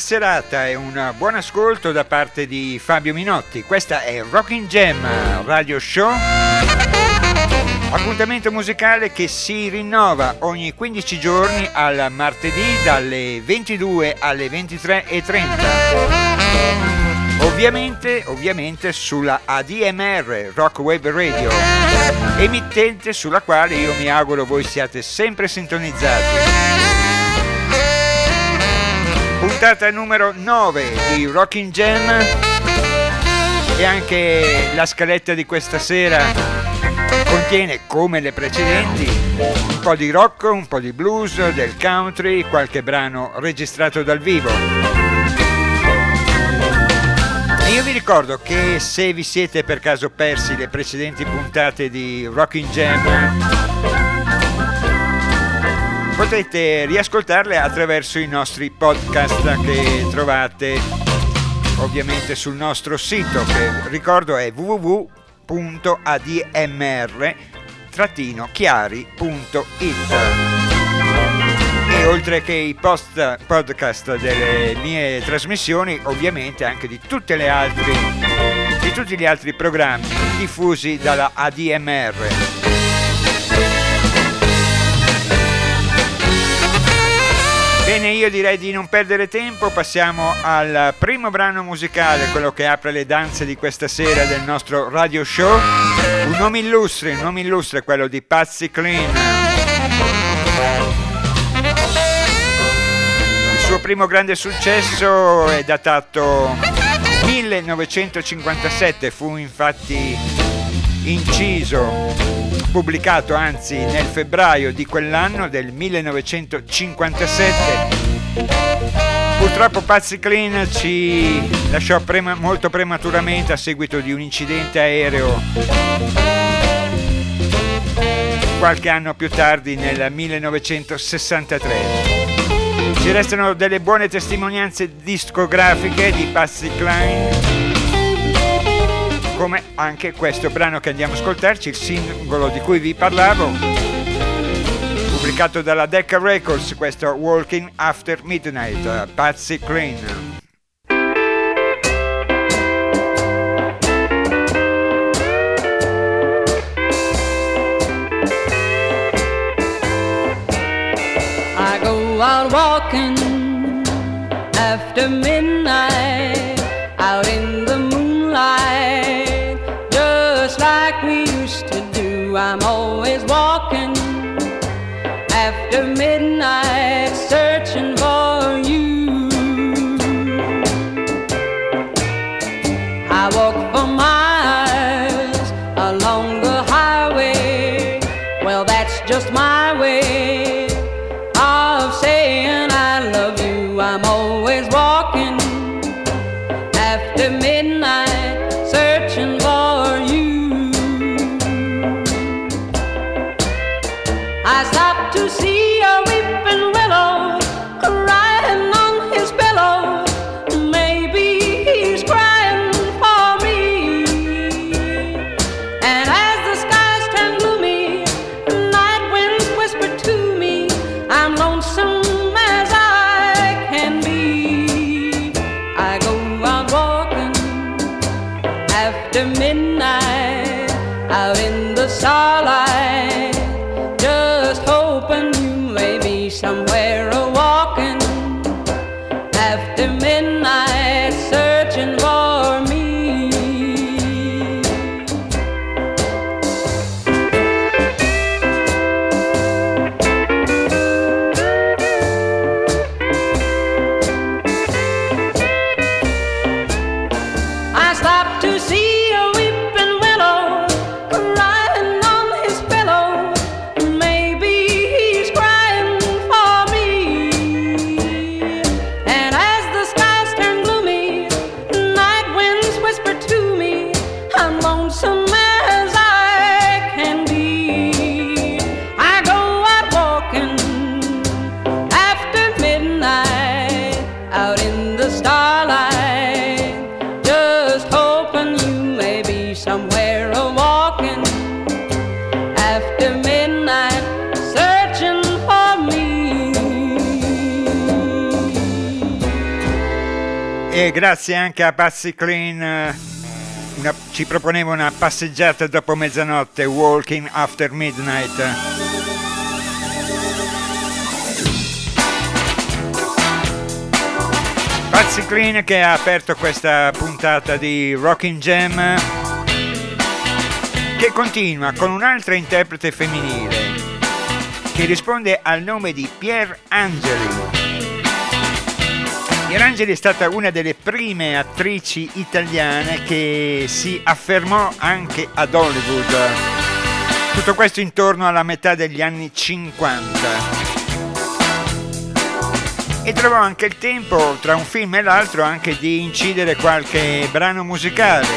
serata e un buon ascolto da parte di Fabio Minotti. Questa è Rocking Jam Radio Show. Appuntamento musicale che si rinnova ogni 15 giorni al martedì dalle 22 alle 23.30. Ovviamente, ovviamente sulla ADMR Rock Web Radio, emittente sulla quale io mi auguro voi siate sempre sintonizzati puntata numero 9 di Rocking Jam e anche la scaletta di questa sera contiene, come le precedenti, un po' di rock, un po' di blues, del country, qualche brano registrato dal vivo. Io vi ricordo che se vi siete per caso persi le precedenti puntate di Rocking Jam potete riascoltarle attraverso i nostri podcast che trovate ovviamente sul nostro sito che ricordo è www.admr-chiari.it e oltre che i post podcast delle mie trasmissioni ovviamente anche di, altre, di tutti gli altri programmi diffusi dalla ADMR Bene, io direi di non perdere tempo, passiamo al primo brano musicale, quello che apre le danze di questa sera del nostro radio show. Un nome illustre, un nome illustre, quello di Patsy Clean. Il suo primo grande successo è datato 1957, fu infatti inciso pubblicato anzi nel febbraio di quell'anno del 1957. Purtroppo Patsy Clean ci lasciò prema- molto prematuramente a seguito di un incidente aereo qualche anno più tardi nel 1963. Ci restano delle buone testimonianze discografiche di Patsy Cline come anche questo brano che andiamo a ascoltarci, il singolo di cui vi parlavo, pubblicato dalla Decca Records, questo Walking After Midnight, uh, Patsy Clean. out walking after midnight midnight, grazie anche a Patsy Clean una, ci proponeva una passeggiata dopo mezzanotte, Walking After Midnight. Patsy Clean che ha aperto questa puntata di Rocking Jam che continua con un'altra interprete femminile che risponde al nome di Pier Angeli. Pierangeli è stata una delle prime attrici italiane che si affermò anche ad Hollywood. Tutto questo intorno alla metà degli anni 50. E trovò anche il tempo, tra un film e l'altro, anche di incidere qualche brano musicale.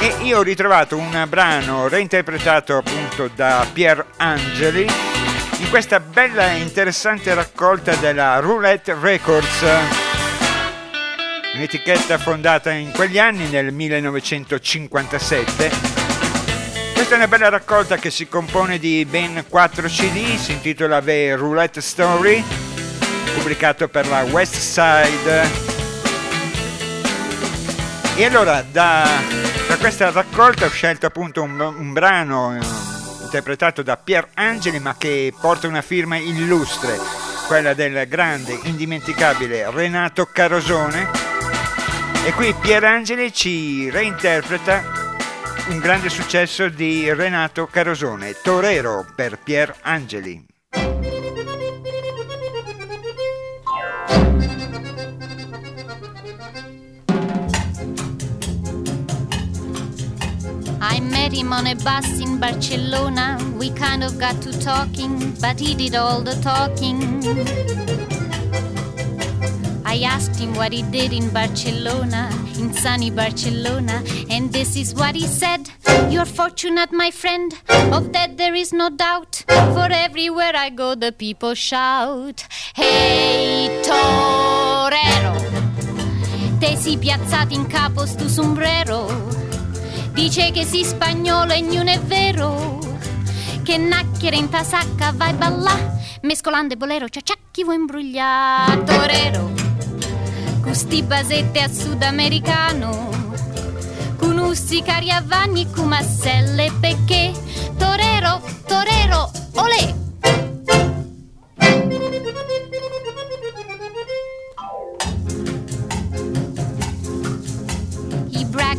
E io ho ritrovato un brano reinterpretato appunto da Pier Angeli in questa bella e interessante raccolta della Roulette Records, un'etichetta fondata in quegli anni, nel 1957. Questa è una bella raccolta che si compone di ben 4 CD, si intitola The Roulette Story, pubblicato per la West Side. E allora da, da questa raccolta ho scelto appunto un, un brano interpretato da Pier Angeli ma che porta una firma illustre, quella del grande, indimenticabile Renato Carosone. E qui Pier Angeli ci reinterpreta un grande successo di Renato Carosone, Torero per Pier Angeli. Him on a bus in Barcelona. We kind of got to talking, but he did all the talking. I asked him what he did in Barcelona, in sunny Barcelona, and this is what he said. You're fortunate, my friend, of that there is no doubt. For everywhere I go, the people shout, Hey, torero! Te si piazzati in capo stu sombrero. Dice che si spagnolo e non è vero. Che nacchiere in tasacca vai balla. Mescolando bolero, ciacciacchi vuoi imbrugliare. Torero, custi basette a sudamericano. Con ussi cariavani, cumasselle, perché torero, torero, olè.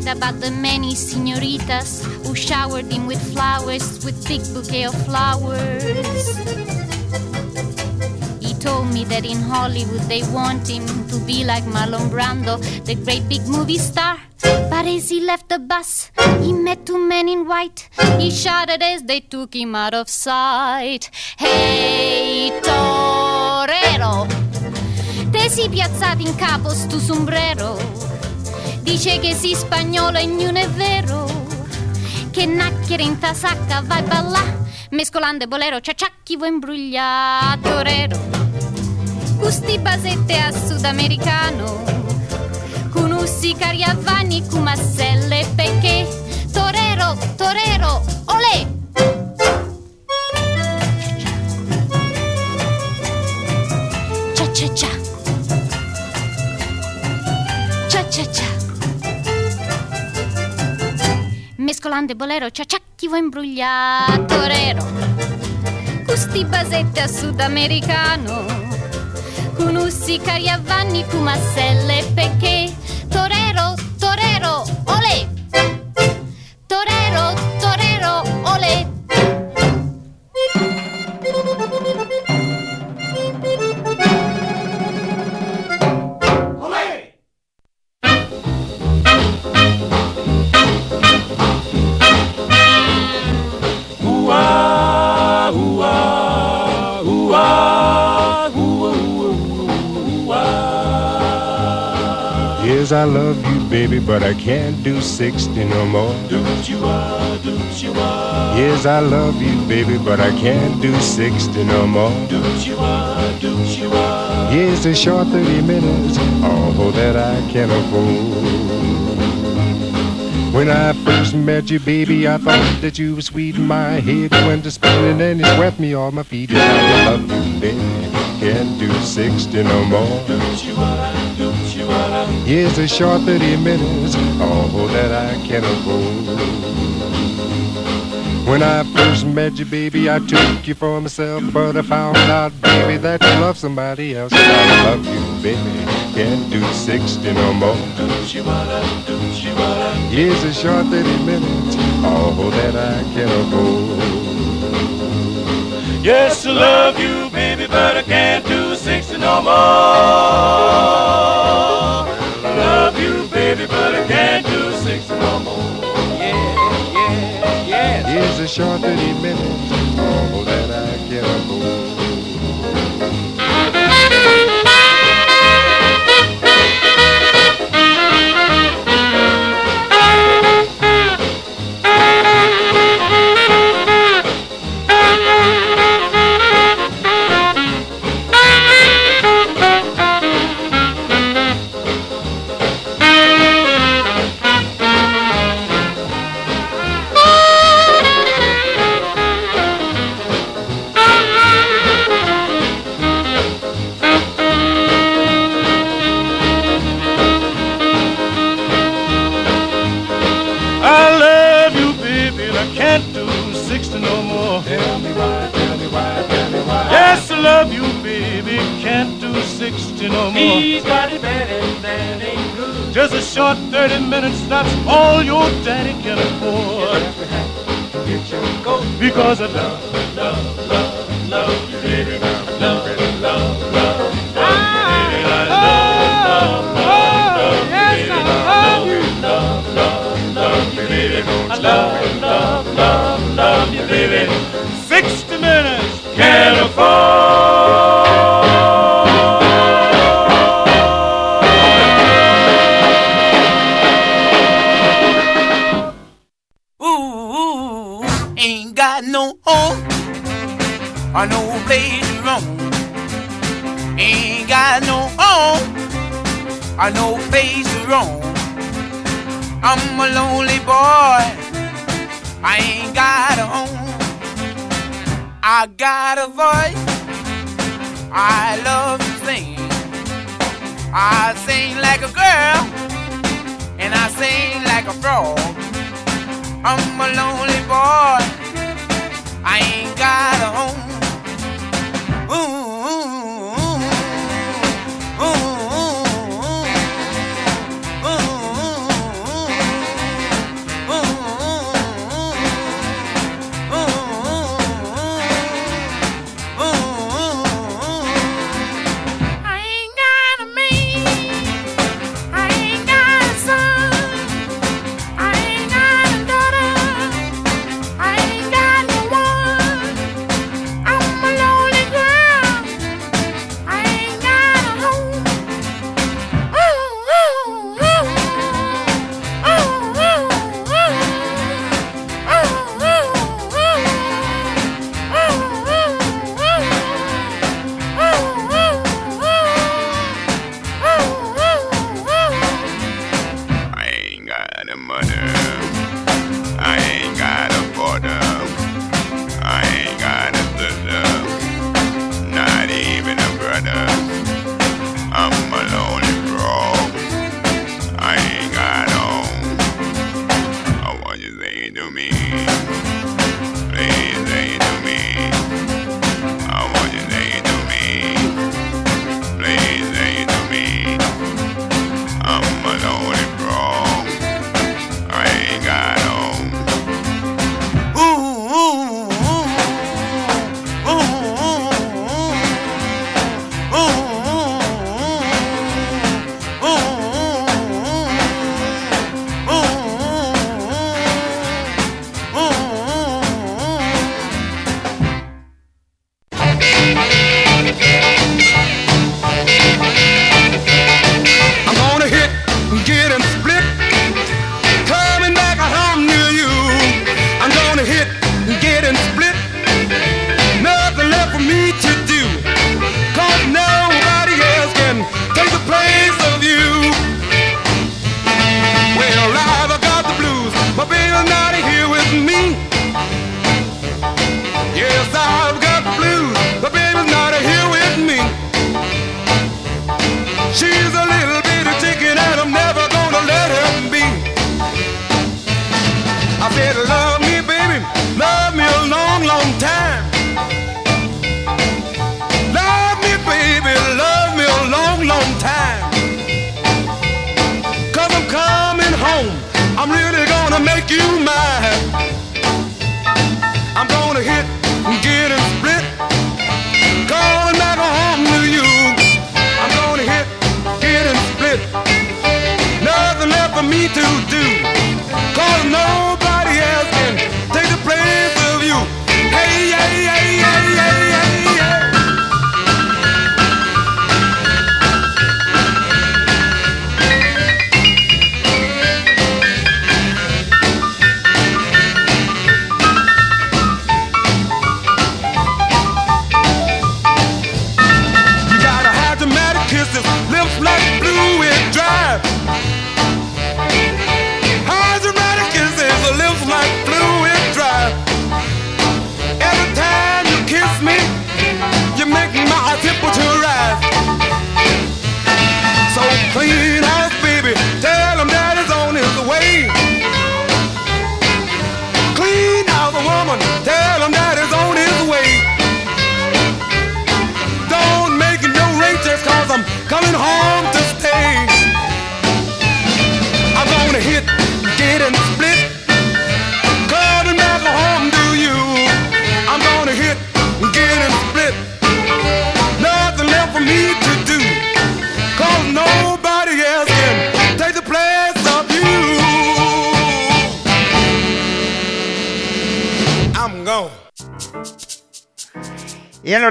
About the many senoritas who showered him with flowers, with big bouquet of flowers. He told me that in Hollywood they want him to be like Marlon Brando, the great big movie star. But as he left the bus, he met two men in white. He shouted as they took him out of sight. Hey, torero! Te si piazzati in capo stu sombrero Dice che si spagnolo e non è vero. Che nacchiere in tasacca vai balla. Mescolando bolero, ciacciacchi vuoi imbrugliare. Torero. Gusti basette a sudamericano. Con ussi cariavani, cumasselle, perché. Torero, torero, olè. Cia cia cia. Cia cia cia. Mescolando bolero, ciacciacchi vuoi imbrugliare torero. Custi basette a sudamericano, con ussi cariavanni, cumasselle, perché torero, torero, olè. Torero, torero, olè. I love you, baby, but I can't do 60 no more. Yes, I love you, baby, but I can't do 60 no more. Yes, a short 30 minutes, all that I can afford. When I first met you, baby, I thought that you were sweet. My head went to spinning and it swept me off my feet. And I love you, baby. can't do 60 no more. Here's a short 30 minutes, all that I can afford. When I first met you, baby, I took you for myself, but I found out, baby, that you love somebody else. And I love you, baby, can't do 60 no more. Here's a short 30 minutes, all that I can afford. Yes, I love you, baby, but I can't do 60 no more. Love you, baby, but I can't do 60 no more. Here's a short 30 minutes, all that I can afford. love you, baby. Can't do 60 no more. He's got it bad and that ain't good. Just a short 30 minutes, that's all your daddy can afford. Get hat, get your coat. Because of love, love, love, love you, baby. Love, love, love, love. Love, love, love, love you, baby. Six or no place to roam. I'm a lonely boy. I ain't got a home. I got a voice. I love to sing. I sing like a girl and I sing like a frog. I'm a lonely boy. I ain't got a home. to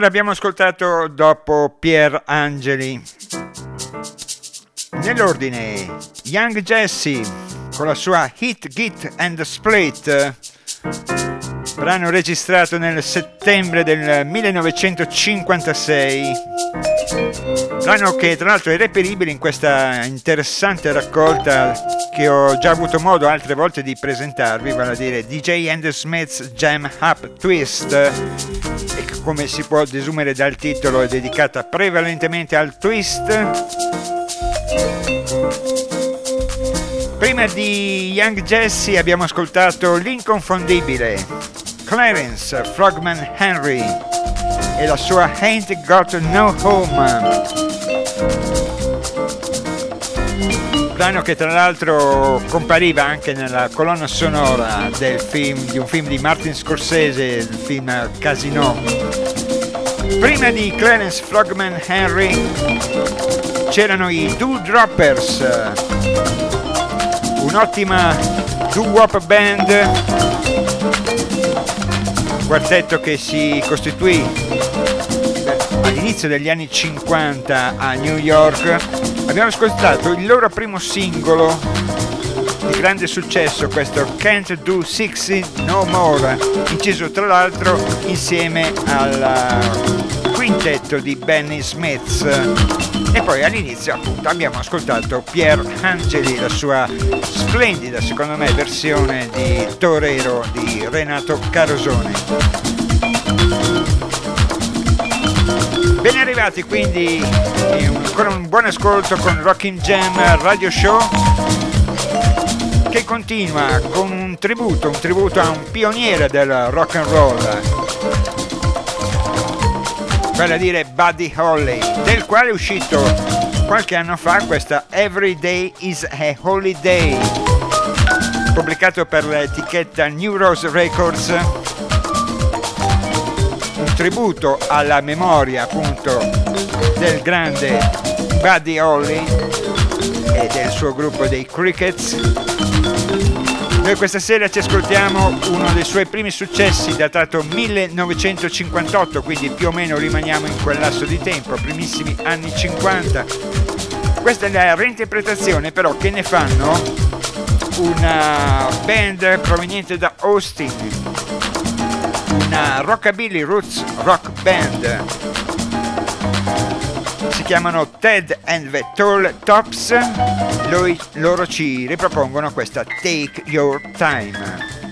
E allora abbiamo ascoltato dopo Pier Angeli. Nell'ordine, Young Jesse con la sua Hit, Git and Split, brano registrato nel settembre del 1956, brano che tra l'altro è reperibile in questa interessante raccolta che ho già avuto modo altre volte di presentarvi, vale a dire DJ and Smith's Jam Up Twist come si può desumere dal titolo è dedicata prevalentemente al twist. Prima di Young Jesse abbiamo ascoltato l'inconfondibile Clarence Frogman Henry e la sua Ain't Got No Home. Brano che tra l'altro compariva anche nella colonna sonora film, di un film di Martin Scorsese, il film Casino. Prima di Clarence Frogman Henry c'erano i Do Droppers, un'ottima doo-wop band, quartetto che si costituì all'inizio degli anni 50 a New York. Abbiamo ascoltato il loro primo singolo di grande successo, questo Can't Do 60 No More, inciso tra l'altro insieme al quintetto di Benny Smith. E poi all'inizio appunto abbiamo ascoltato Pier Angeli, la sua splendida secondo me versione di Torero di Renato Carosone. Ben arrivati quindi ancora un buon ascolto con Rockin' Jam Radio Show che continua con un tributo, un tributo a un pioniere del rock and roll, vale a dire Buddy Holly, del quale è uscito qualche anno fa questa Every Day is a Holiday, pubblicato per l'etichetta New Rose Records, tributo alla memoria appunto del grande Buddy Holly e del suo gruppo dei Crickets. Noi questa sera ci ascoltiamo uno dei suoi primi successi datato 1958, quindi più o meno rimaniamo in quel lasso di tempo, primissimi anni 50. Questa è la reinterpretazione però che ne fanno una band proveniente da Austin, una rockabilly roots rock band. Si chiamano Ted and the Tall Tops. Loro ci ripropongono questa Take Your Time.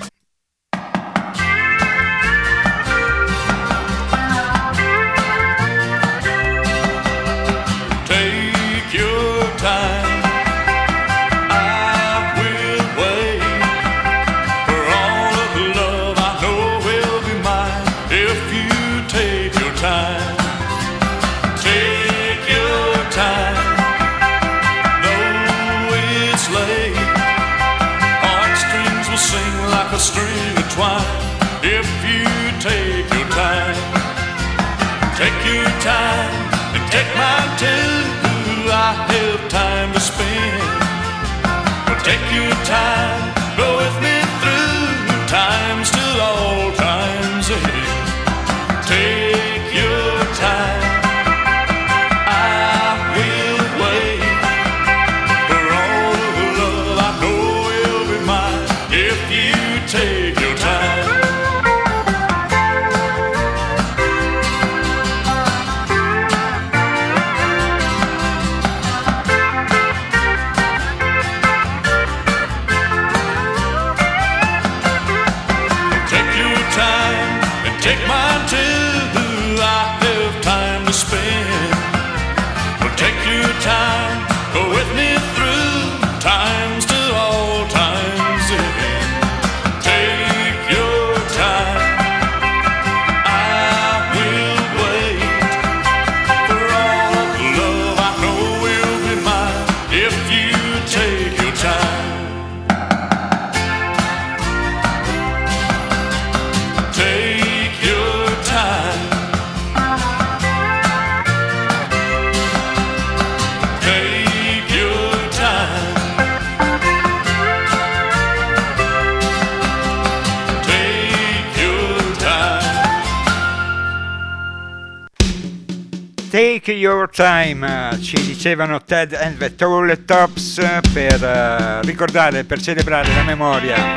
Take your time, eh, ci dicevano Ted and the Tall Tops eh, per eh, ricordare, per celebrare la memoria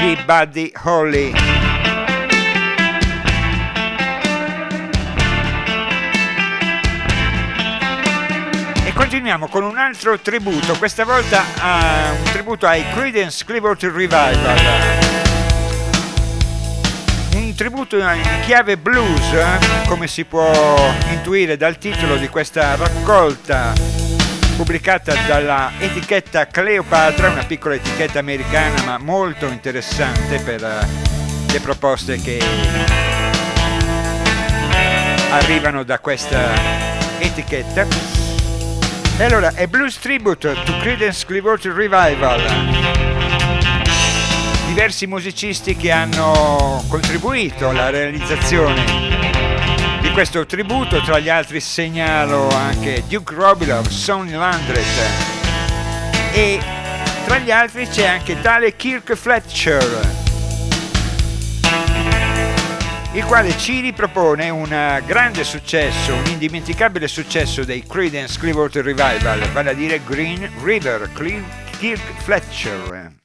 di Buddy Holly. E continuiamo con un altro tributo, questa volta un tributo ai Creedence Clearwater Revival tributo in chiave blues, eh, come si può intuire dal titolo di questa raccolta pubblicata dalla etichetta Cleopatra, una piccola etichetta americana ma molto interessante per eh, le proposte che arrivano da questa etichetta. E allora è Blues Tribute to Creedence Clearwater Revival diversi musicisti che hanno contribuito alla realizzazione di questo tributo, tra gli altri segnalo anche Duke Robilov, Sonny Landret e tra gli altri c'è anche tale Kirk Fletcher, il quale ci ripropone un grande successo, un indimenticabile successo dei Creedence Clearwater Revival, vale a dire Green River, Kirk Fletcher.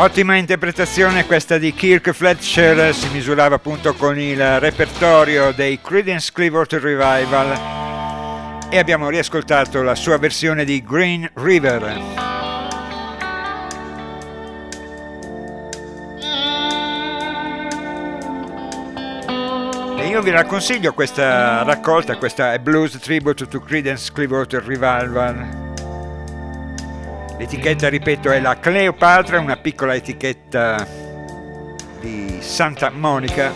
Ottima interpretazione questa di Kirk Fletcher, si misurava appunto con il repertorio dei Creedence Clearwater Revival e abbiamo riascoltato la sua versione di Green River. E io vi consiglio questa raccolta, questa Blues Tribute to Creedence Clearwater Revival L'etichetta, ripeto, è la Cleopatra, una piccola etichetta di Santa Monica.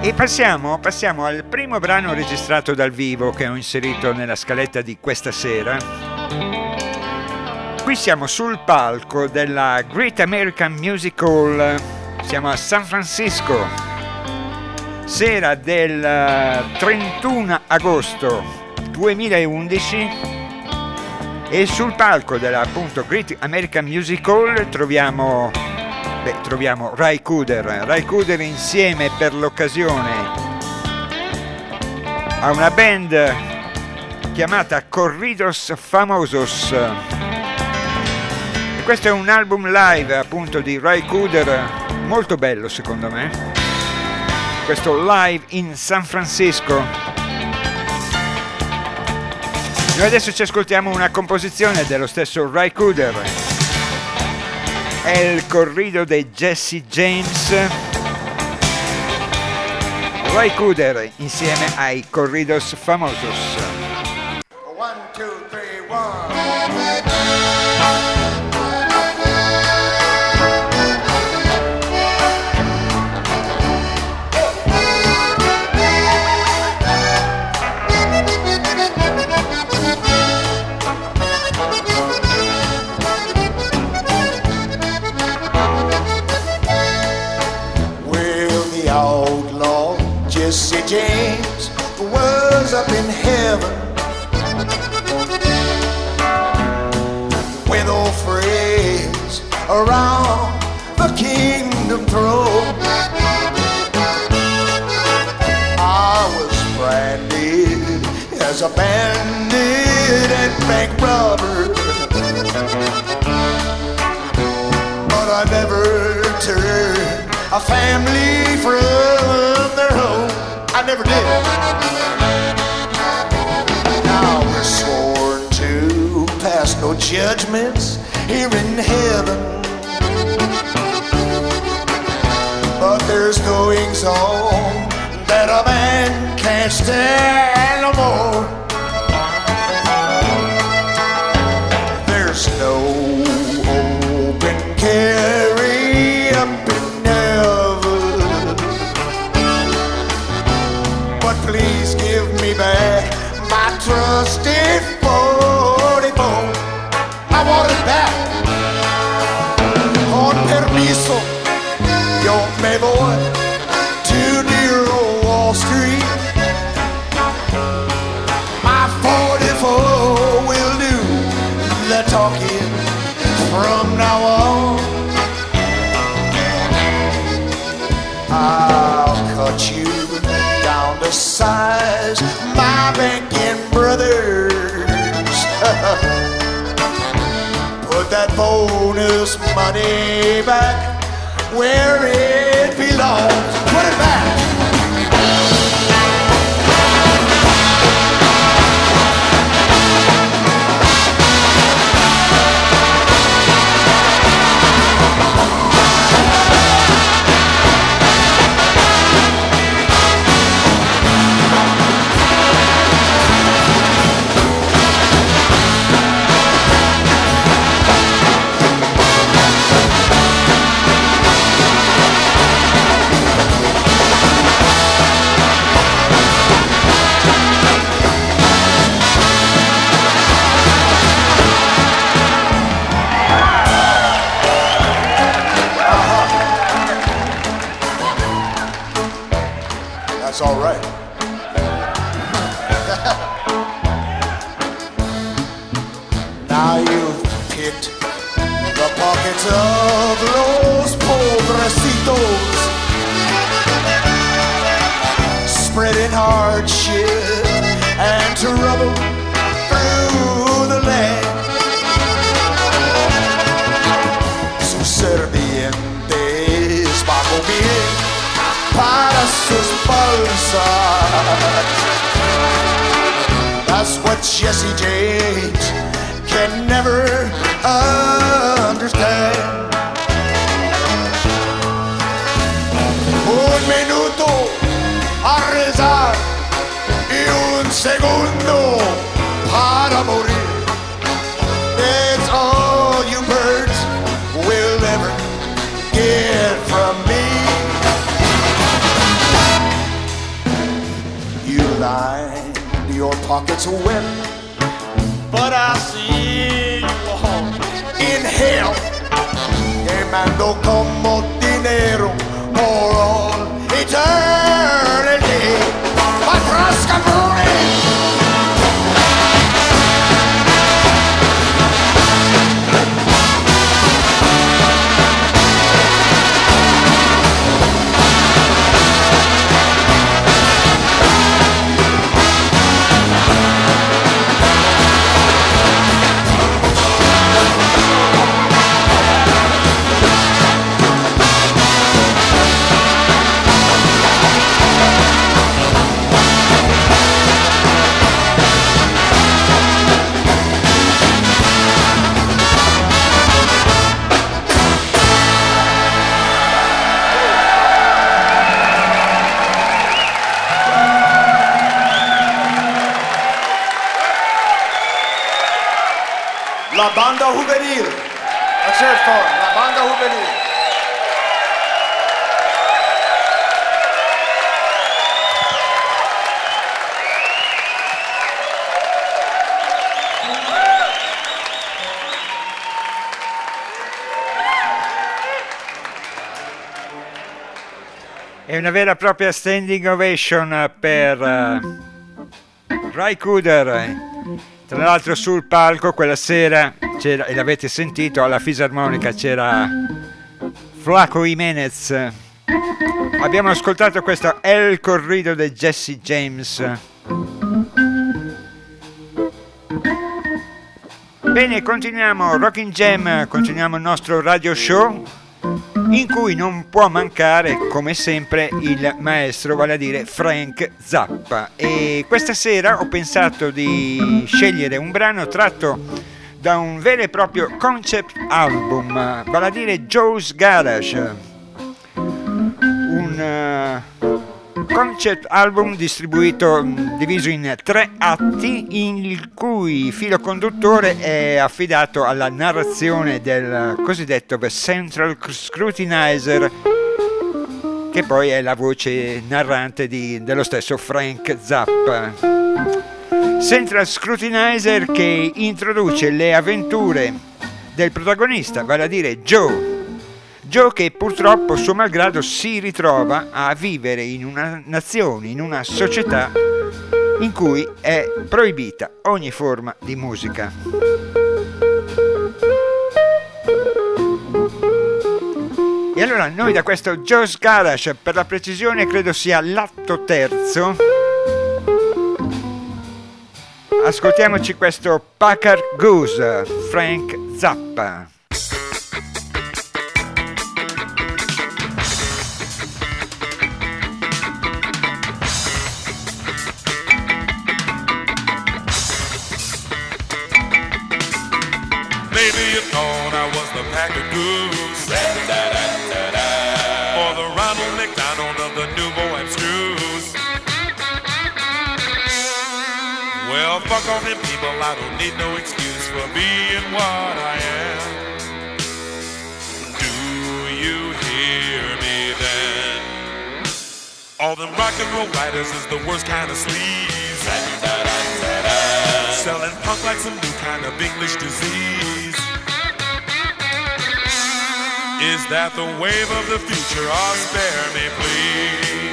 E passiamo, passiamo al primo brano registrato dal vivo che ho inserito nella scaletta di questa sera. Qui siamo sul palco della Great American Music Hall, siamo a San Francisco, sera del 31 agosto 2011 e sul palco della appunto Great American Music Hall troviamo, beh, troviamo Ray Cooder, Ray Cooder insieme per l'occasione a una band chiamata Corridos Famosos. E questo è un album live appunto di Ray Cooder molto bello secondo me. Questo live in San Francisco noi adesso ci ascoltiamo una composizione dello stesso Ray Cooder. È il corrido dei Jesse James. Ray Cooder insieme ai Corridos Famosos. One, two, three, one. Around the kingdom throne. I was branded as a bandit and bank robber. But I never turned a family from their home. I never did. Now we're sworn to pass no judgments here in heaven. There's goings on that a man can't stand no more. Una vera e propria standing ovation per uh, Ray Cooder. Tra l'altro sul palco quella sera c'era, e l'avete sentito, alla fisarmonica c'era Flaco Jimenez. Abbiamo ascoltato questo El Corrido di Jesse James. Bene, continuiamo Rocking Jam, continuiamo il nostro radio show in cui non può mancare, come sempre, il maestro, vale a dire Frank Zappa. E questa sera ho pensato di scegliere un brano tratto da un vero e proprio concept album, vale a dire Joe's Garage. Un uh, concept album distribuito, mh, diviso in tre atti, in il cui filo conduttore è affidato alla narrazione del cosiddetto The Central Scrutinizer, che poi è la voce narrante di- dello stesso Frank Zappa. Central Scrutinizer che introduce le avventure del protagonista, vale a dire Joe. Joe che purtroppo suo malgrado si ritrova a vivere in una nazione, in una società in cui è proibita ogni forma di musica. E allora noi da questo Joe's Garage, per la precisione credo sia l'atto terzo, ascoltiamoci questo Packard Goose, Frank Zappa. Pack of goose. Or the Ronald McDonald of the Nouveau Abstruse. Well, fuck all them people, I don't need no excuse for being what I am. Do you hear me then? All them rock and roll writers is the worst kind of sleaze. Selling punk like some new kind of English disease. Is that the wave of the future? Oh, spare me, please.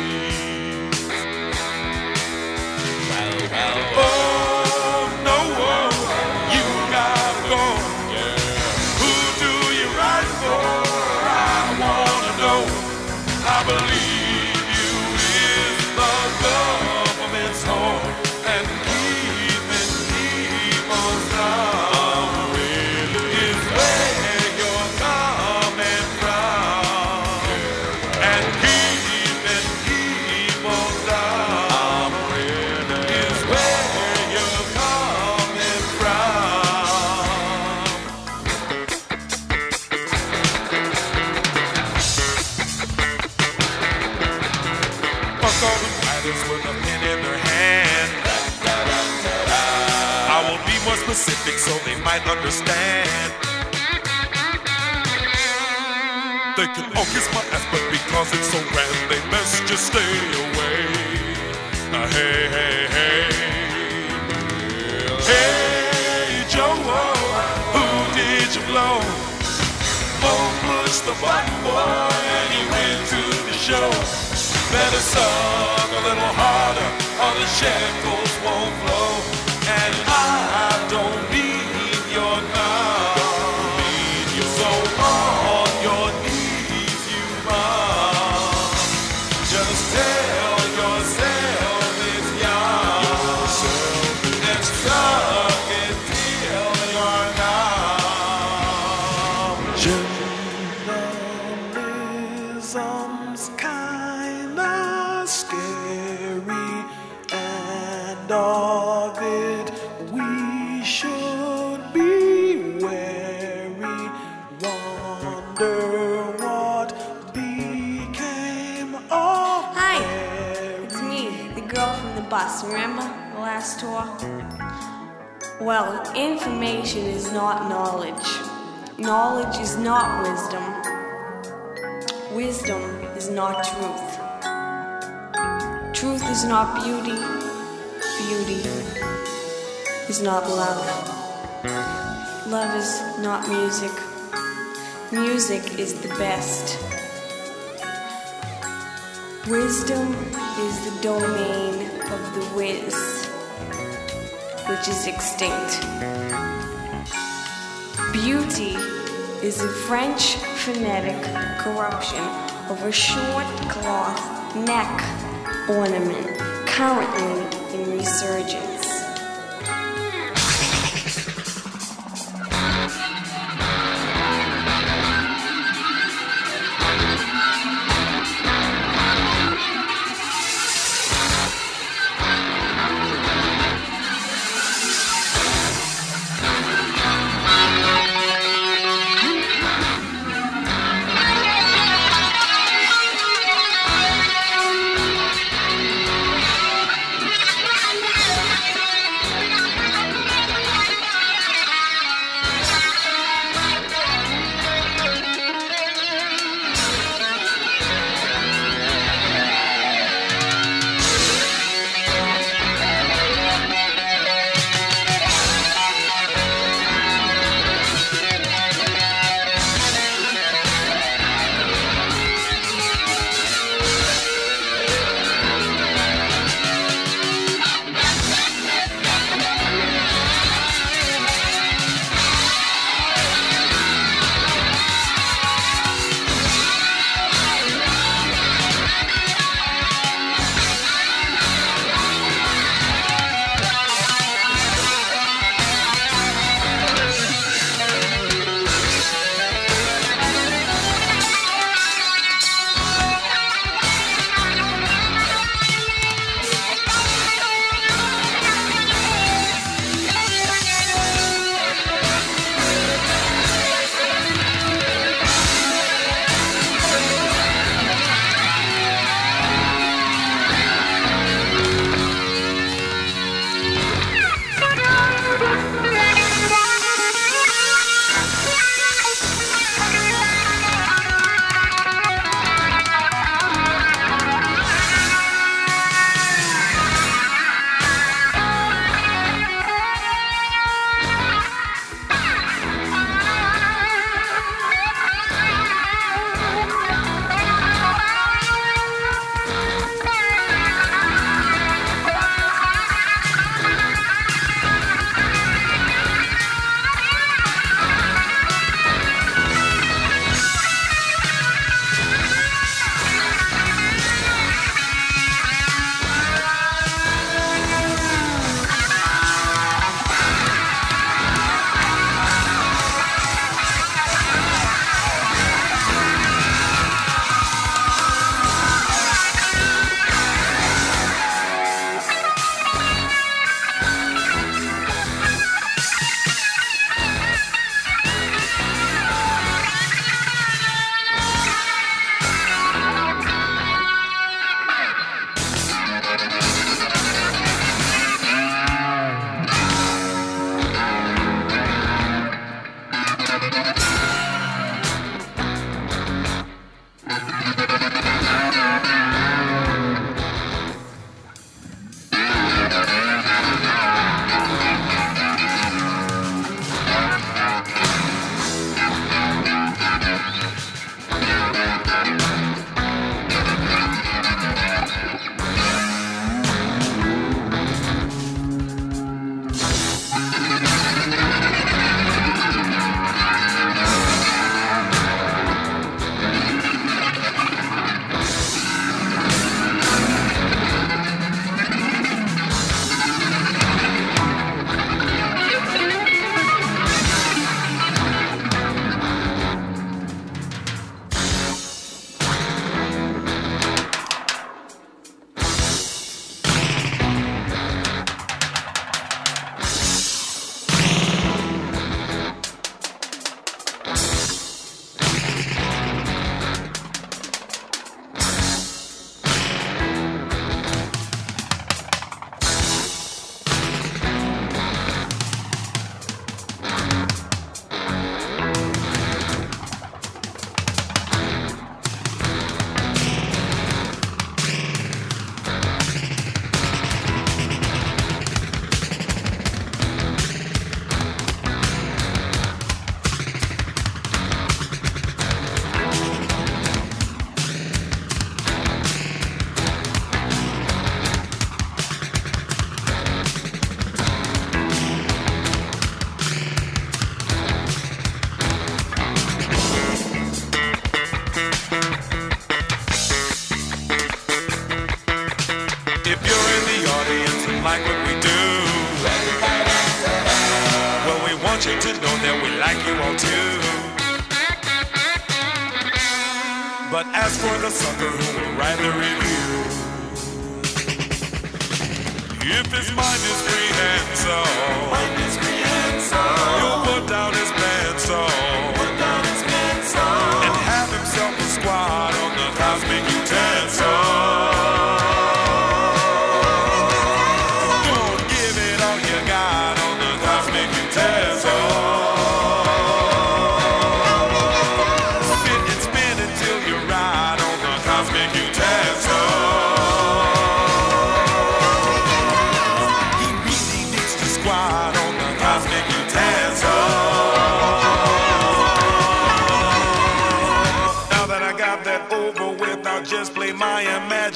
Can kiss my ass, but because it's so grand, they best just stay away. Uh, hey, hey, hey. Hey, Joe, who did you blow? Oh, push the button, boy, and he went to the show. Better suck a little harder, or the shackles won't flow. And I don't Remember the last tour? Well, information is not knowledge. Knowledge is not wisdom. Wisdom is not truth. Truth is not beauty. Beauty is not love. Love is not music. Music is the best. Wisdom is the domain whiz, which is extinct. Beauty is a French phonetic corruption of a short cloth neck ornament currently in resurgence.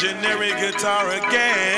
Imaginary guitar again.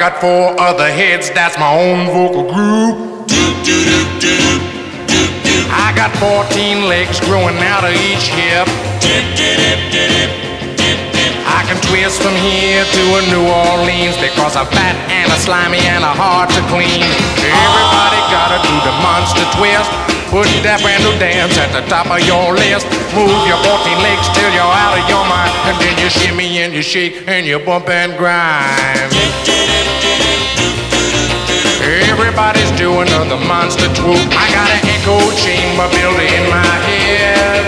Got four other heads, that's my own vocal group. I got 14 legs growing out of each hip. I can twist from here to a New Orleans because I'm fat and a slimy and a hard to clean. Everybody gotta do the monster twist. Put that brand new dance at the top of your list. Move your 14 legs till you're out of your mind. And then you shimmy and you shake and you bump and grind. Everybody's doing the monster swoop. I got an echo chamber built in my head.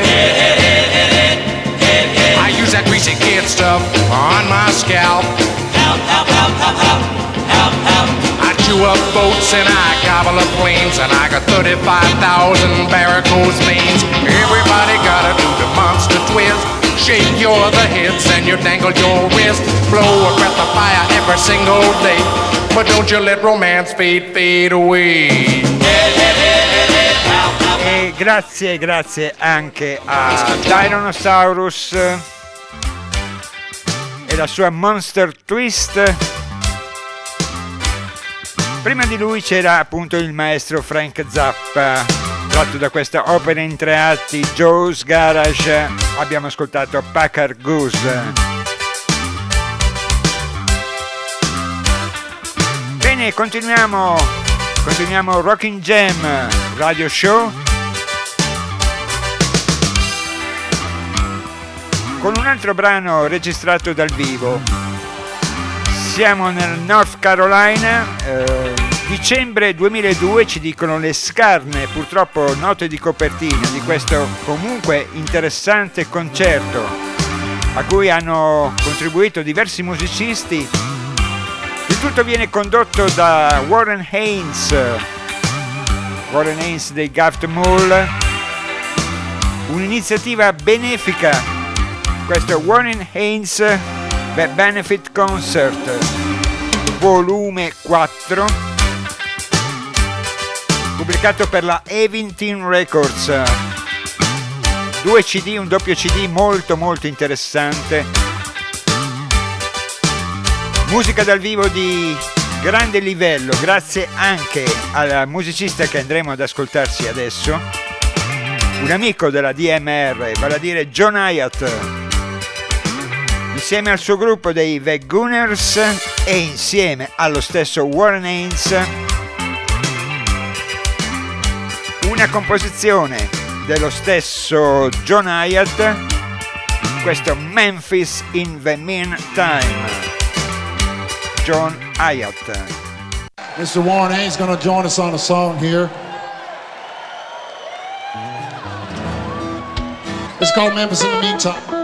I use that greasy kid stuff on my scalp. I chew up boats and I gobble up planes and I got 35,000 varicose veins. Everybody gotta do the monster twist. Shake your other hips and you dangle your wrist. Blow a breath of fire every single day. But don't you let romance fade, fade away. E grazie, grazie anche a Tyrannosaurus e la sua Monster Twist. Prima di lui c'era appunto il maestro Frank Zappa, tratto da questa opera in tre atti, Joe's Garage, abbiamo ascoltato Packard Goose. Bene, continuiamo, continuiamo Rocking Jam Radio Show con un altro brano registrato dal vivo. Siamo nel North Carolina, eh, dicembre 2002 ci dicono le scarne, purtroppo note di copertina di questo comunque interessante concerto a cui hanno contribuito diversi musicisti. Il tutto viene condotto da Warren Haynes, Warren Haynes dei Gaft Mall, un'iniziativa benefica questo Warren Haynes The Benefit Concert volume 4 pubblicato per la Eventin Records. Due cd un doppio cd molto molto interessante. Musica dal vivo di grande livello grazie anche al musicista che andremo ad ascoltarsi adesso. Un amico della DMR vale a dire John Hyatt insieme al suo gruppo dei The Gunners e insieme allo stesso Warren Haynes una composizione dello stesso John Hyatt questo Memphis in the Meantime John Hyatt Mr. Warren Haynes to join us on a song here. It's called Memphis in the Meantime.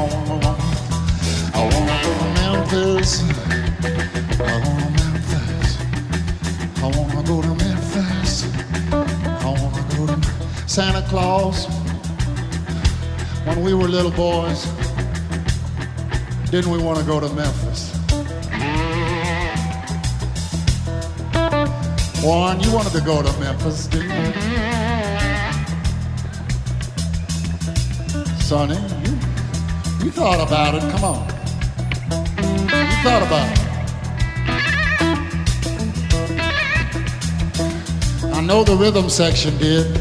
I wanna go to Memphis. I wanna Memphis. I wanna go to Memphis. I wanna go to Santa Claus. When we were little boys, didn't we want to go to Memphis? Warren, you wanted to go to Memphis, didn't you? Sonny, you, thought about it. Come on. You thought about it. I know the rhythm section did.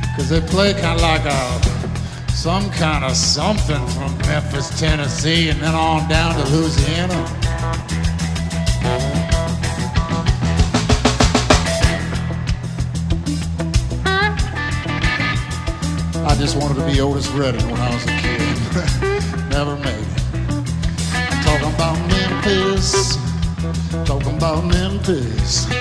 Because they play kind of like a, some kind of something from Memphis, Tennessee, and then on down to Louisiana. Be Otis Redding when I was a kid. Never made it. Talking about Memphis. Talking about Memphis. I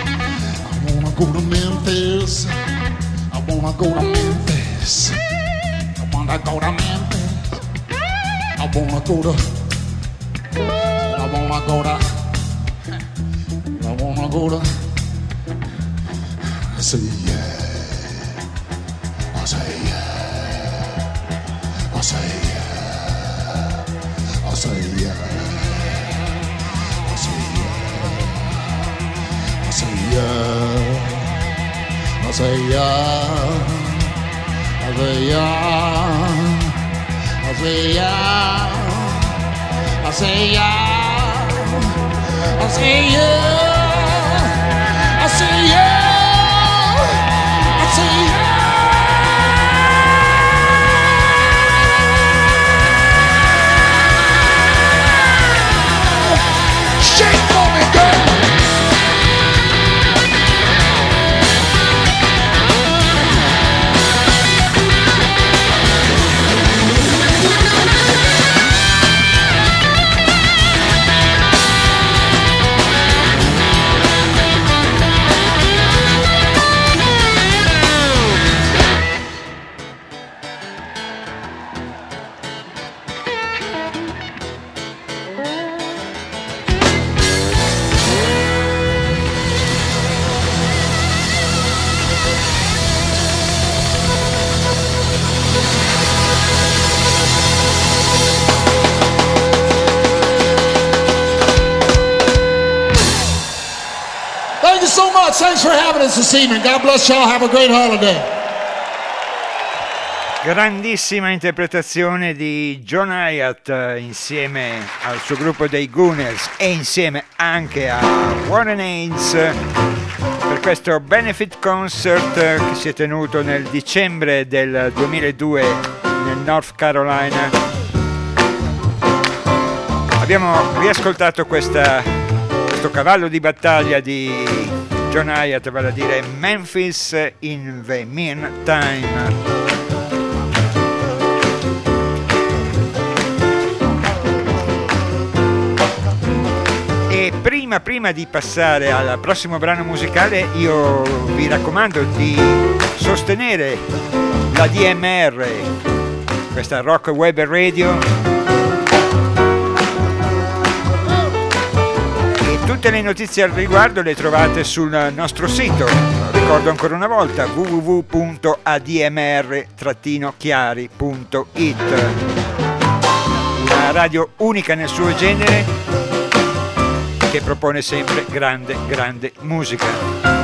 wanna go to Memphis. I wanna go to Memphis. I wanna go to Memphis. I wanna go to. I wanna go to. I wanna go to. Azia, Azia, Azia, I Azia, Azia. Thanks for having us this evening. God bless y'all. Have a great holiday. Grandissima interpretazione di John Hyatt eh, insieme al suo gruppo dei Gooners e insieme anche a Warren Haynes per questo benefit concert eh, che si è tenuto nel dicembre del 2002 nel North Carolina. Abbiamo riascoltato questa, questo cavallo di battaglia di John Hyatt, vale a dire Memphis in the Meantime. E prima, prima di passare al prossimo brano musicale, io vi raccomando di sostenere la DMR, questa Rock Web Radio. Tutte le notizie al riguardo le trovate sul nostro sito. Ricordo ancora una volta www.admr-chiari.it. Una radio unica nel suo genere che propone sempre grande, grande musica.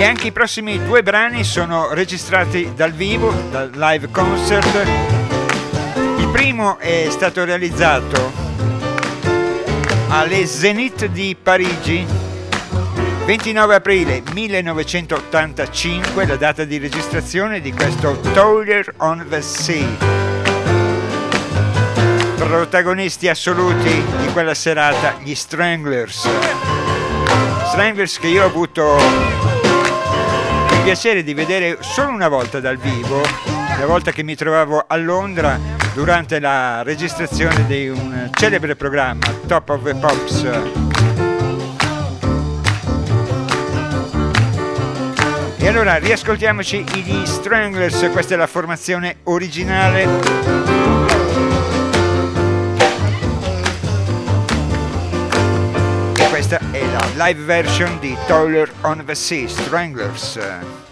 E anche i prossimi due brani sono registrati dal vivo, dal live concert. Il primo è stato realizzato alle Zenith di Parigi 29 aprile 1985, la data di registrazione di questo Toiler on the Sea. Protagonisti assoluti di quella serata, gli Stranglers. Stranglers che io ho avuto il piacere di vedere solo una volta dal vivo, la volta che mi trovavo a Londra durante la registrazione di un celebre programma, Top of the Pops E allora riascoltiamoci gli Stranglers, questa è la formazione originale. Questa è la live version di Toiler on the Sea, Stranglers.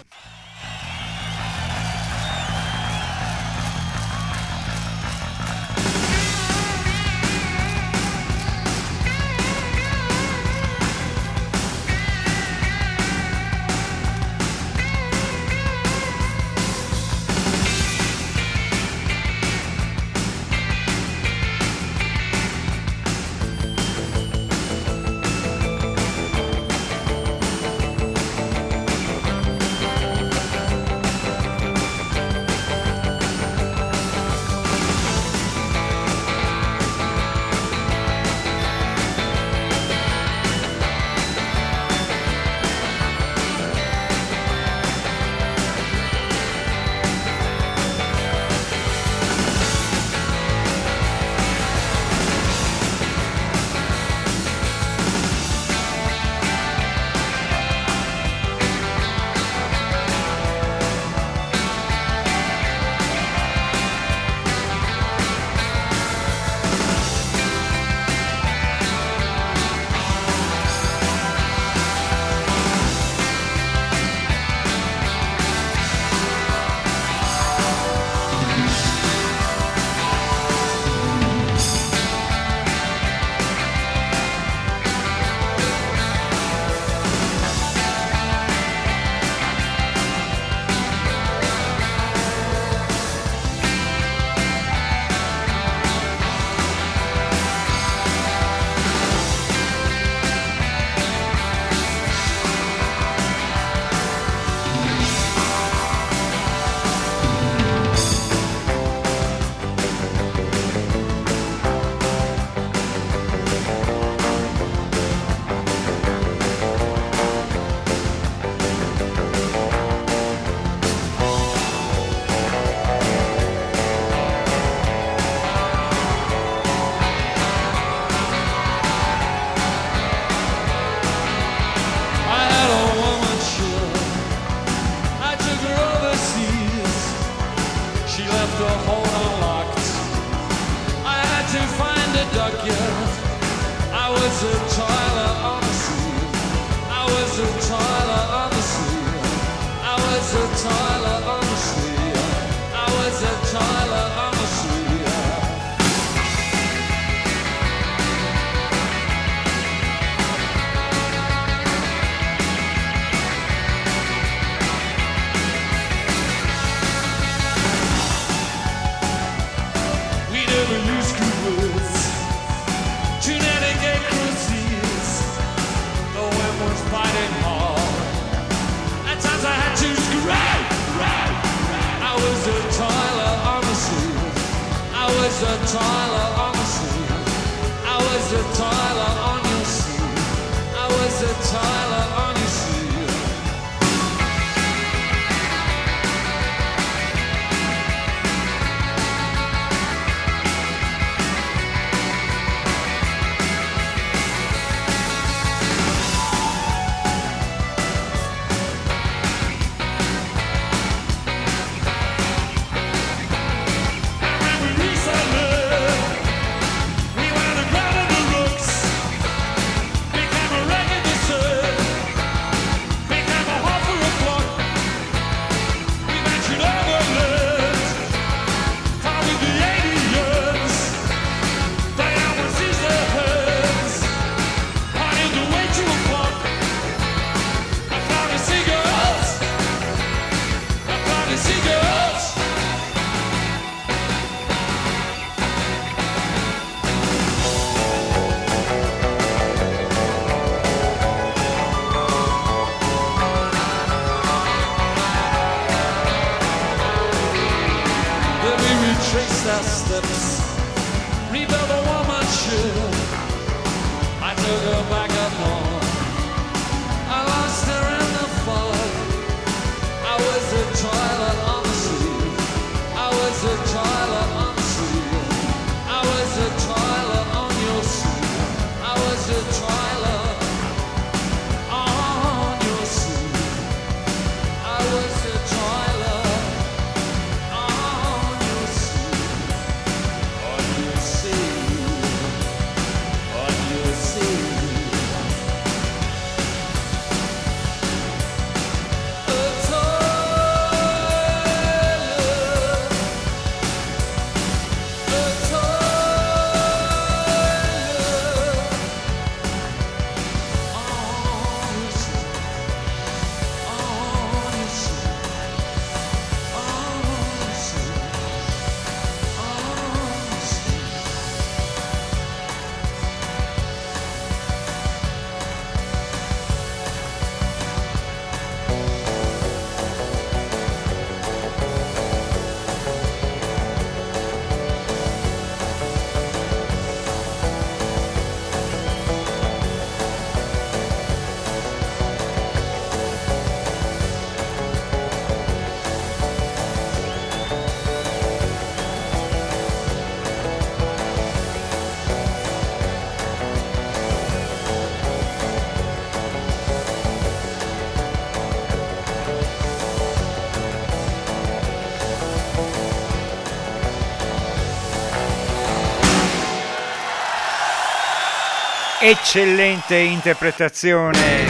Eccellente interpretazione,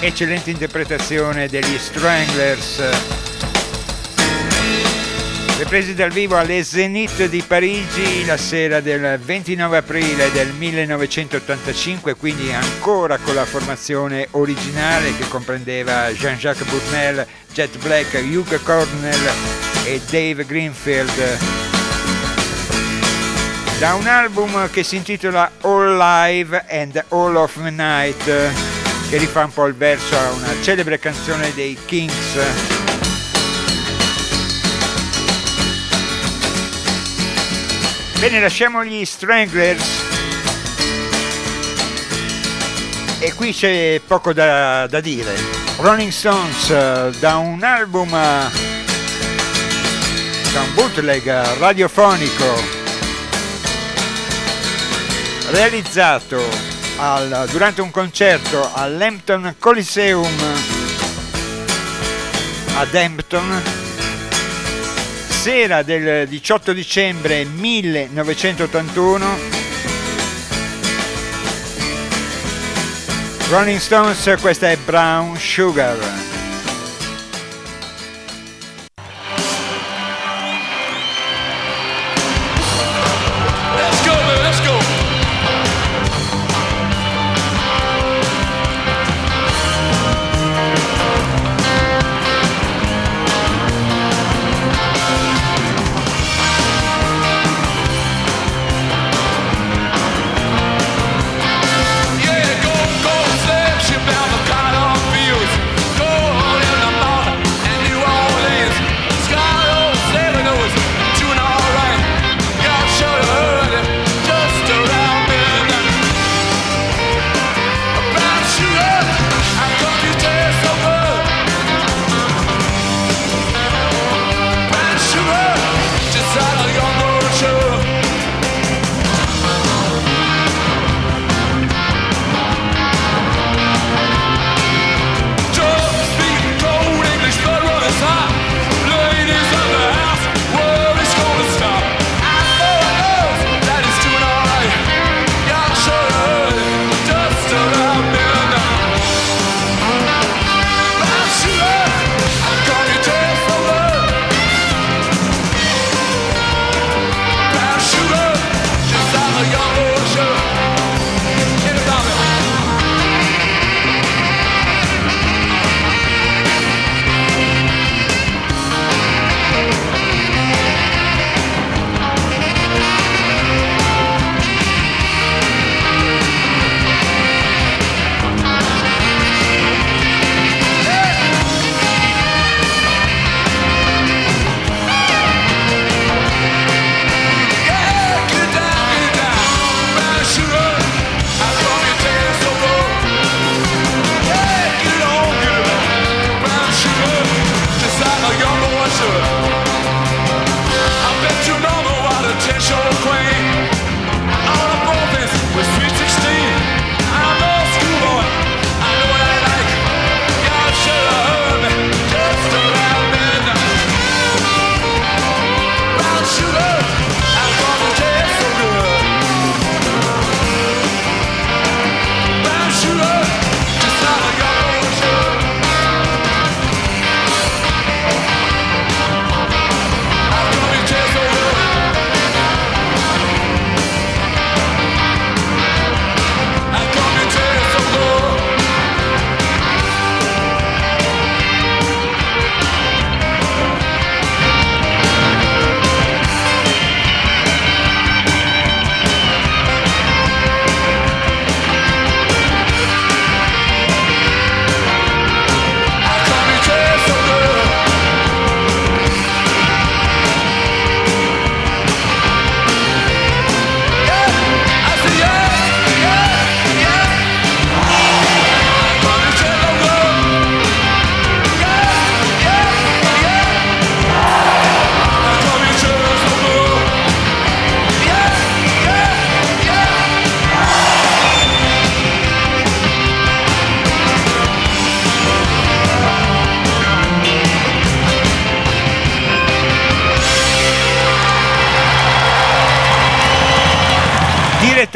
eccellente interpretazione degli Stranglers. Ripresi dal vivo alle Zenith di Parigi la sera del 29 aprile del 1985, quindi ancora con la formazione originale che comprendeva Jean-Jacques Bournel, Jet Black, Hugh Cornell e Dave Greenfield da un album che si intitola All Live and All of the Night, che rifà un po' il verso a una celebre canzone dei Kings. Bene, lasciamo gli Stranglers. E qui c'è poco da, da dire. Rolling Stones, eh, da un album, eh, da un bootleg radiofonico realizzato al- durante un concerto all'Hampton Coliseum ad Hampton sera del 18 dicembre 1981 Rolling Stones questa è Brown Sugar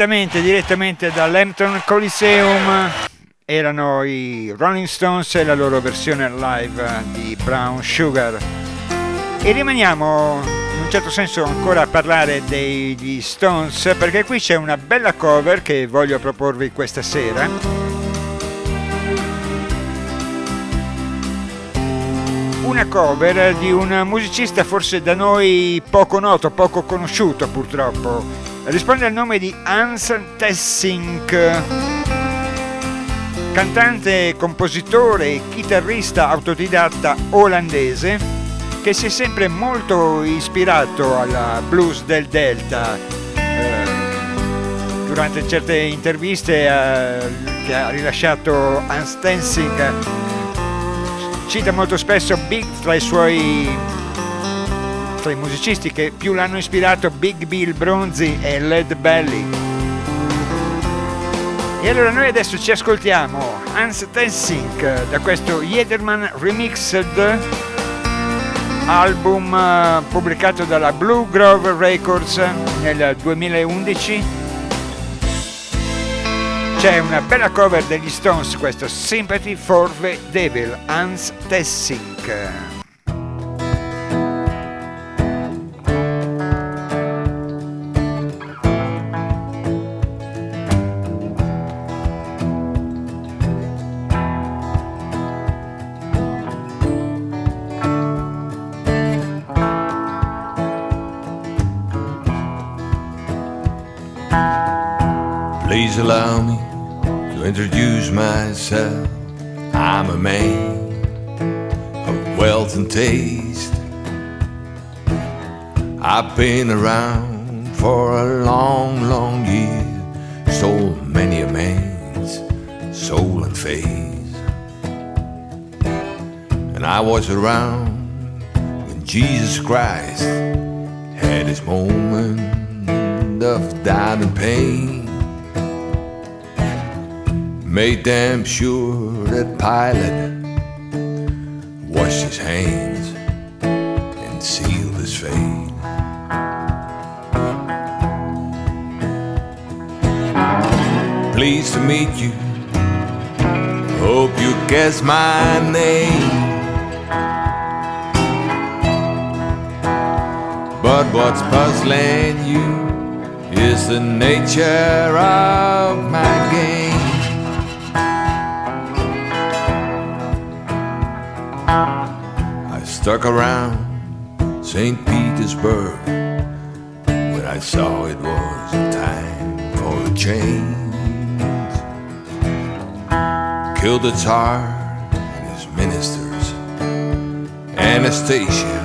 Direttamente, direttamente dall'Hampton Coliseum erano i Rolling Stones e la loro versione live di Brown Sugar. E rimaniamo in un certo senso ancora a parlare degli Stones perché qui c'è una bella cover che voglio proporvi questa sera. Una cover di un musicista forse da noi poco noto, poco conosciuto purtroppo. Risponde al nome di Hans Tessink cantante, compositore e chitarrista autodidatta olandese che si è sempre molto ispirato alla blues del Delta. Eh, durante certe interviste eh, che ha rilasciato Hans Tensing cita molto spesso Big tra i suoi i musicisti che più l'hanno ispirato Big Bill Bronzi e Led Belly. E allora noi adesso ci ascoltiamo Hans Tensink da questo Jederman Remixed album eh, pubblicato dalla Blue Grove Records nel 2011. C'è una bella cover degli Stones, questo Sympathy for the Devil, Hans Tessink. Taste. I've been around for a long, long year. Stole many a man's soul and face. And I was around when Jesus Christ had his moment of doubt and pain made damn sure that Pilate washed his hands and sealed his fate. Pleased to meet you. Hope you guess my name. But what's puzzling you is the nature of my game. Stuck around St. Petersburg when I saw it was a time for a change. Killed the Tsar and his ministers. Anastasia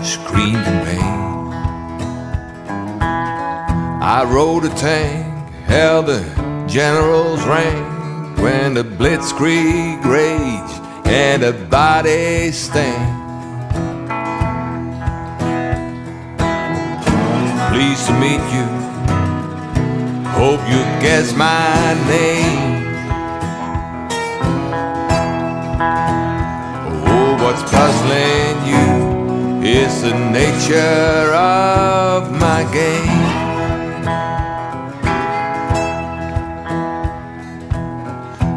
screamed in pain. I rode a tank, held the general's rank when the blitzkrieg raged and a body stank. Pleased to meet you. Hope you guess my name. Oh, what's puzzling you is the nature of my game.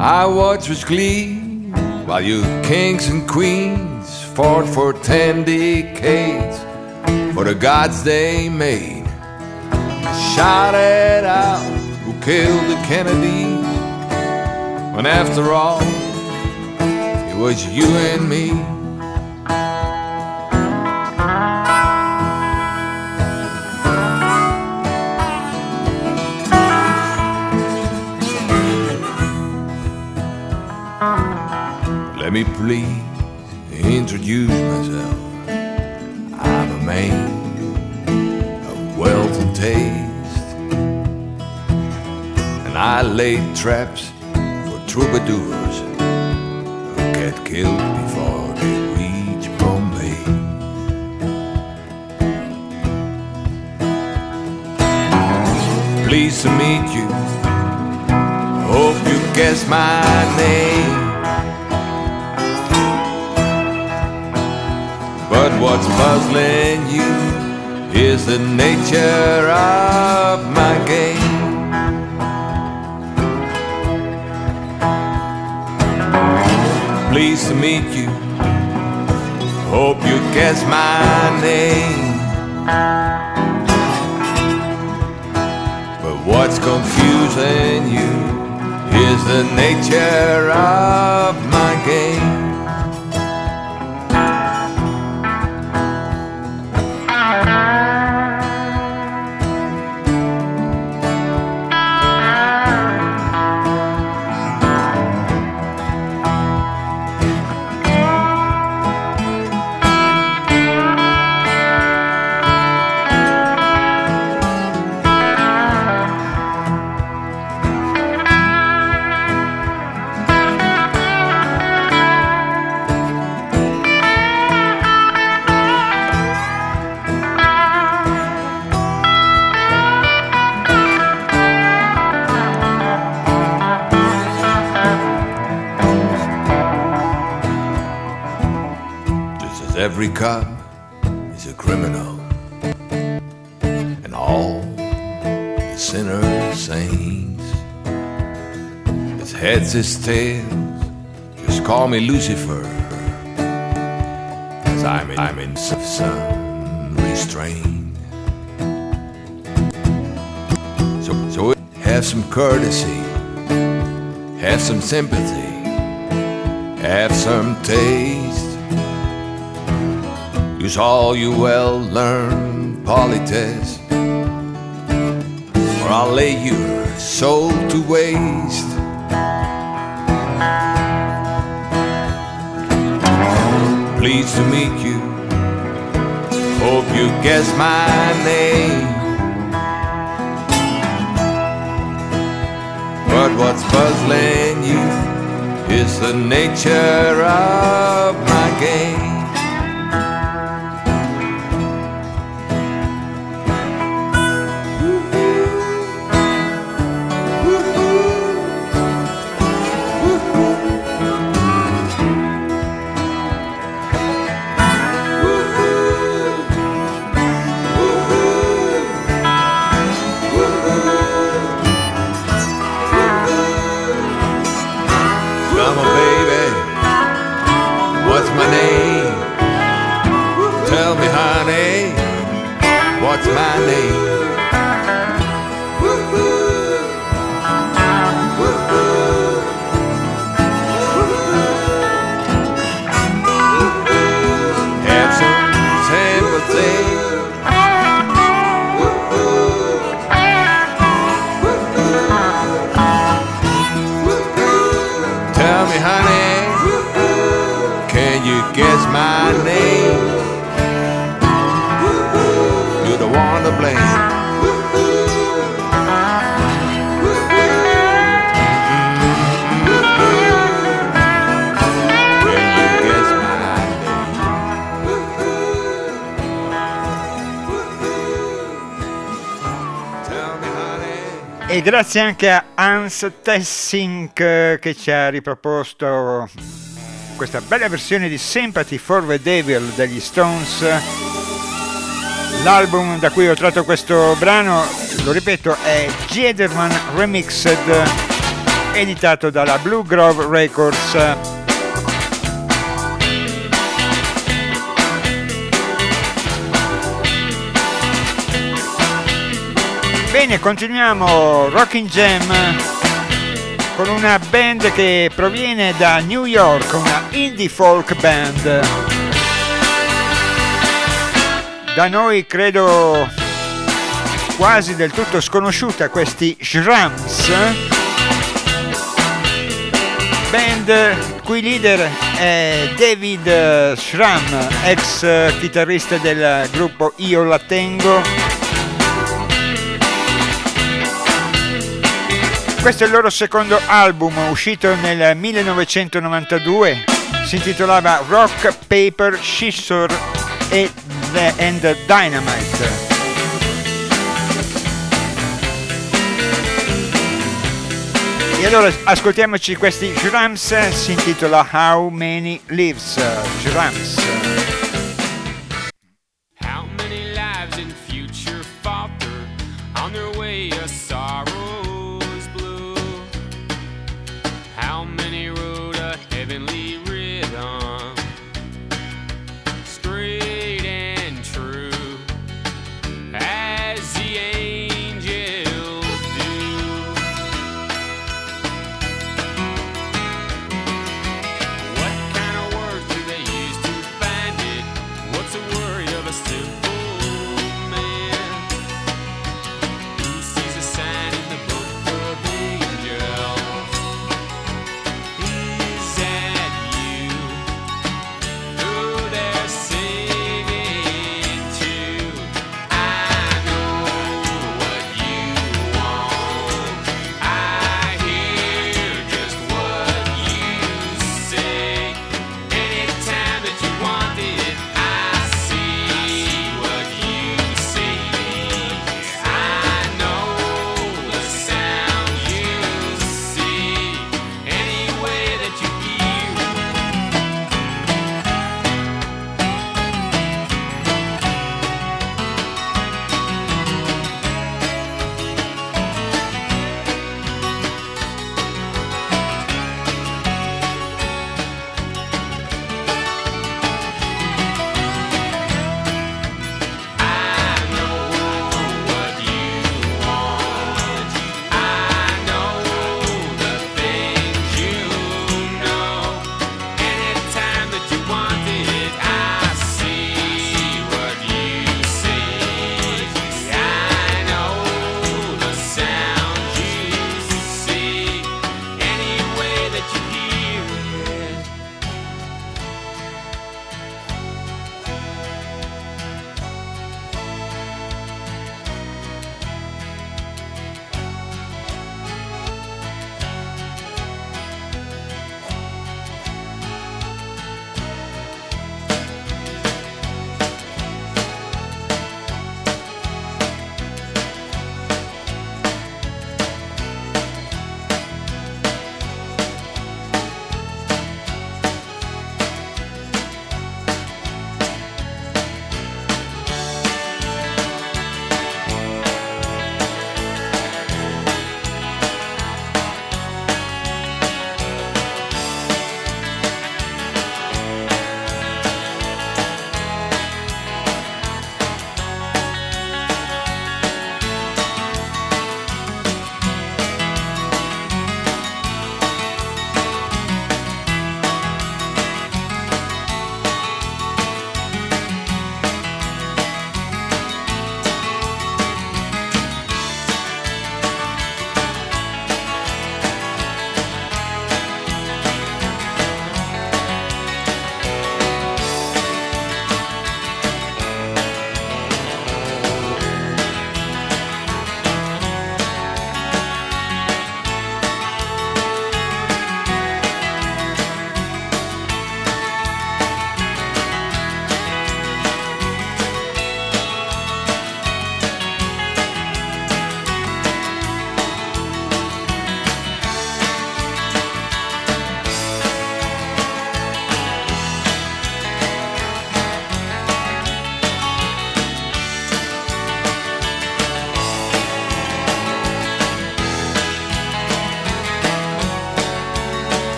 I watch with glee while you kings and queens fought for ten decades for the gods they made. Shouted out who killed the Kennedys when after all it was you and me. Me please introduce myself. I'm a man of wealth and taste, and I lay traps for troubadours who get killed before they reach Bombay. Pleased to meet you. Hope you guess my name. What's puzzling you is the nature of my game. Pleased to meet you. Hope you guess my name. But what's confusing you is the nature of my game. Heads, his tails, just call me Lucifer, as I'm in, I'm in some restraint. So, so have some courtesy, have some sympathy, have some taste. Use all you well learned politesse, or I'll lay your soul to waste. Pleased to meet you. Hope you guess my name. But what's puzzling you is the nature of my game. Grazie anche a Hans Tessink eh, che ci ha riproposto questa bella versione di Sympathy for the Devil degli Stones. L'album da cui ho tratto questo brano, lo ripeto, è Giederman Remixed, editato dalla Blue Grove Records. Bene, continuiamo Rocking Jam con una band che proviene da New York, una indie folk band. Da noi credo quasi del tutto sconosciuta questi Shrams. Band cui leader è David Shram, ex chitarrista del gruppo Io La Tengo. Questo è il loro secondo album uscito nel 1992, si intitolava Rock, Paper, Scissor e The and Dynamite. E allora ascoltiamoci questi Shrams, si intitola How Many Lives? Shrams.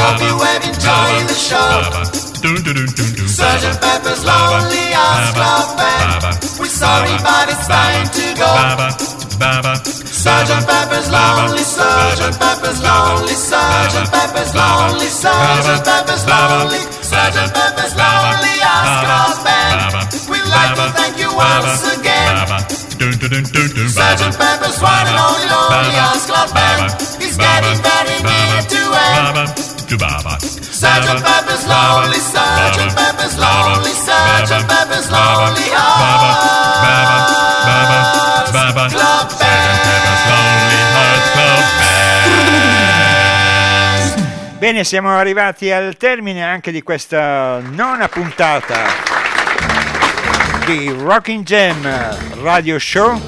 Hope you have enjoyed the show. Sergeant Pepper's Lonely Hearts Club Band. We're sorry, but it's time to go. Sergeant Pepper's Lonely, Sergeant Pepper's Lonely, Sergeant Pepper's Lonely, Sergeant Pepper's Lonely, Sergeant Pepper's Lonely Hearts Club Band. We'd like to thank you once again. Sergeant Pepper's one and Lonely, Sergeant Pepper's Lonely, Sergeant Pepper's Lonely Hearts Club Bene, siamo arrivati al termine anche di questa nona puntata di Rocking Jam Radio Show.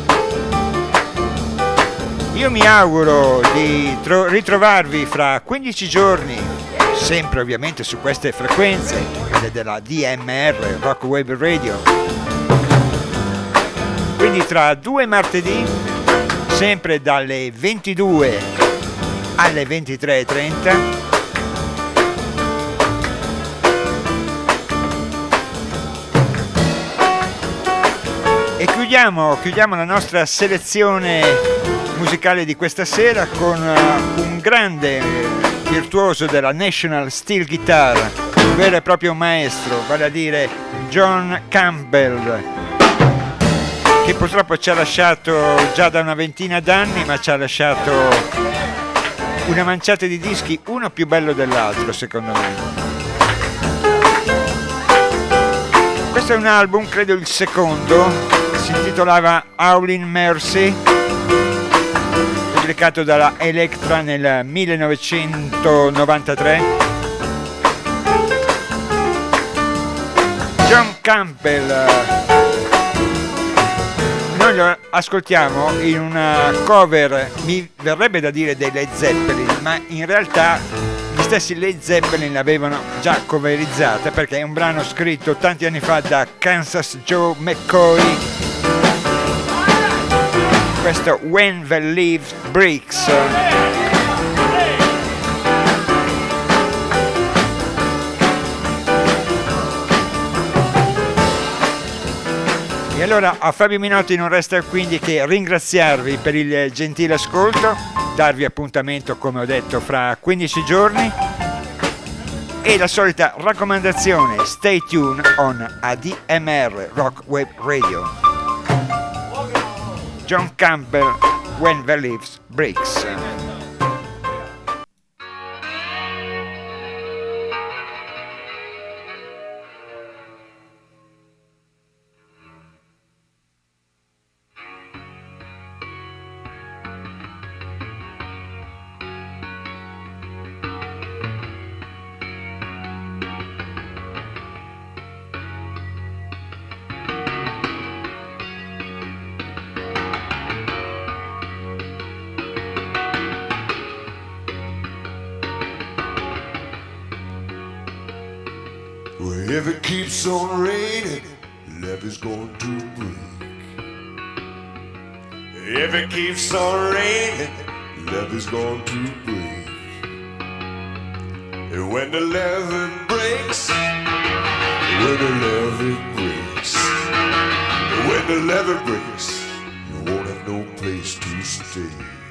Io mi auguro di tro- ritrovarvi fra 15 giorni, sempre ovviamente su queste frequenze, quelle della DMR, Rock Web Radio. Quindi tra due martedì, sempre dalle 22 alle 23.30 E chiudiamo, chiudiamo la nostra selezione musicale di questa sera con uh, un grande virtuoso della National Steel Guitar, un vero e proprio maestro, vale a dire John Campbell, che purtroppo ci ha lasciato già da una ventina d'anni, ma ci ha lasciato una manciata di dischi, uno più bello dell'altro secondo me. Questo è un album, credo il secondo, si intitolava Howlin' Mercy, pubblicato dalla Electra nel 1993. John Campbell, noi lo ascoltiamo in una cover, mi verrebbe da dire dei Led Zeppelin, ma in realtà gli stessi Led Zeppelin l'avevano già coverizzata perché è un brano scritto tanti anni fa da Kansas Joe McCoy questo When the Leaves Breaks. E allora a Fabio Minotti non resta quindi che ringraziarvi per il gentile ascolto, darvi appuntamento come ho detto fra 15 giorni e la solita raccomandazione stay tuned on ADMR Rock Web Radio. John Campbell, When the Leaves Breaks. Keeps on raining, love is going to break. If it keeps on raining, love is going to break. And when the levee breaks, when the levee breaks, when the levee breaks, you won't have no place to stay.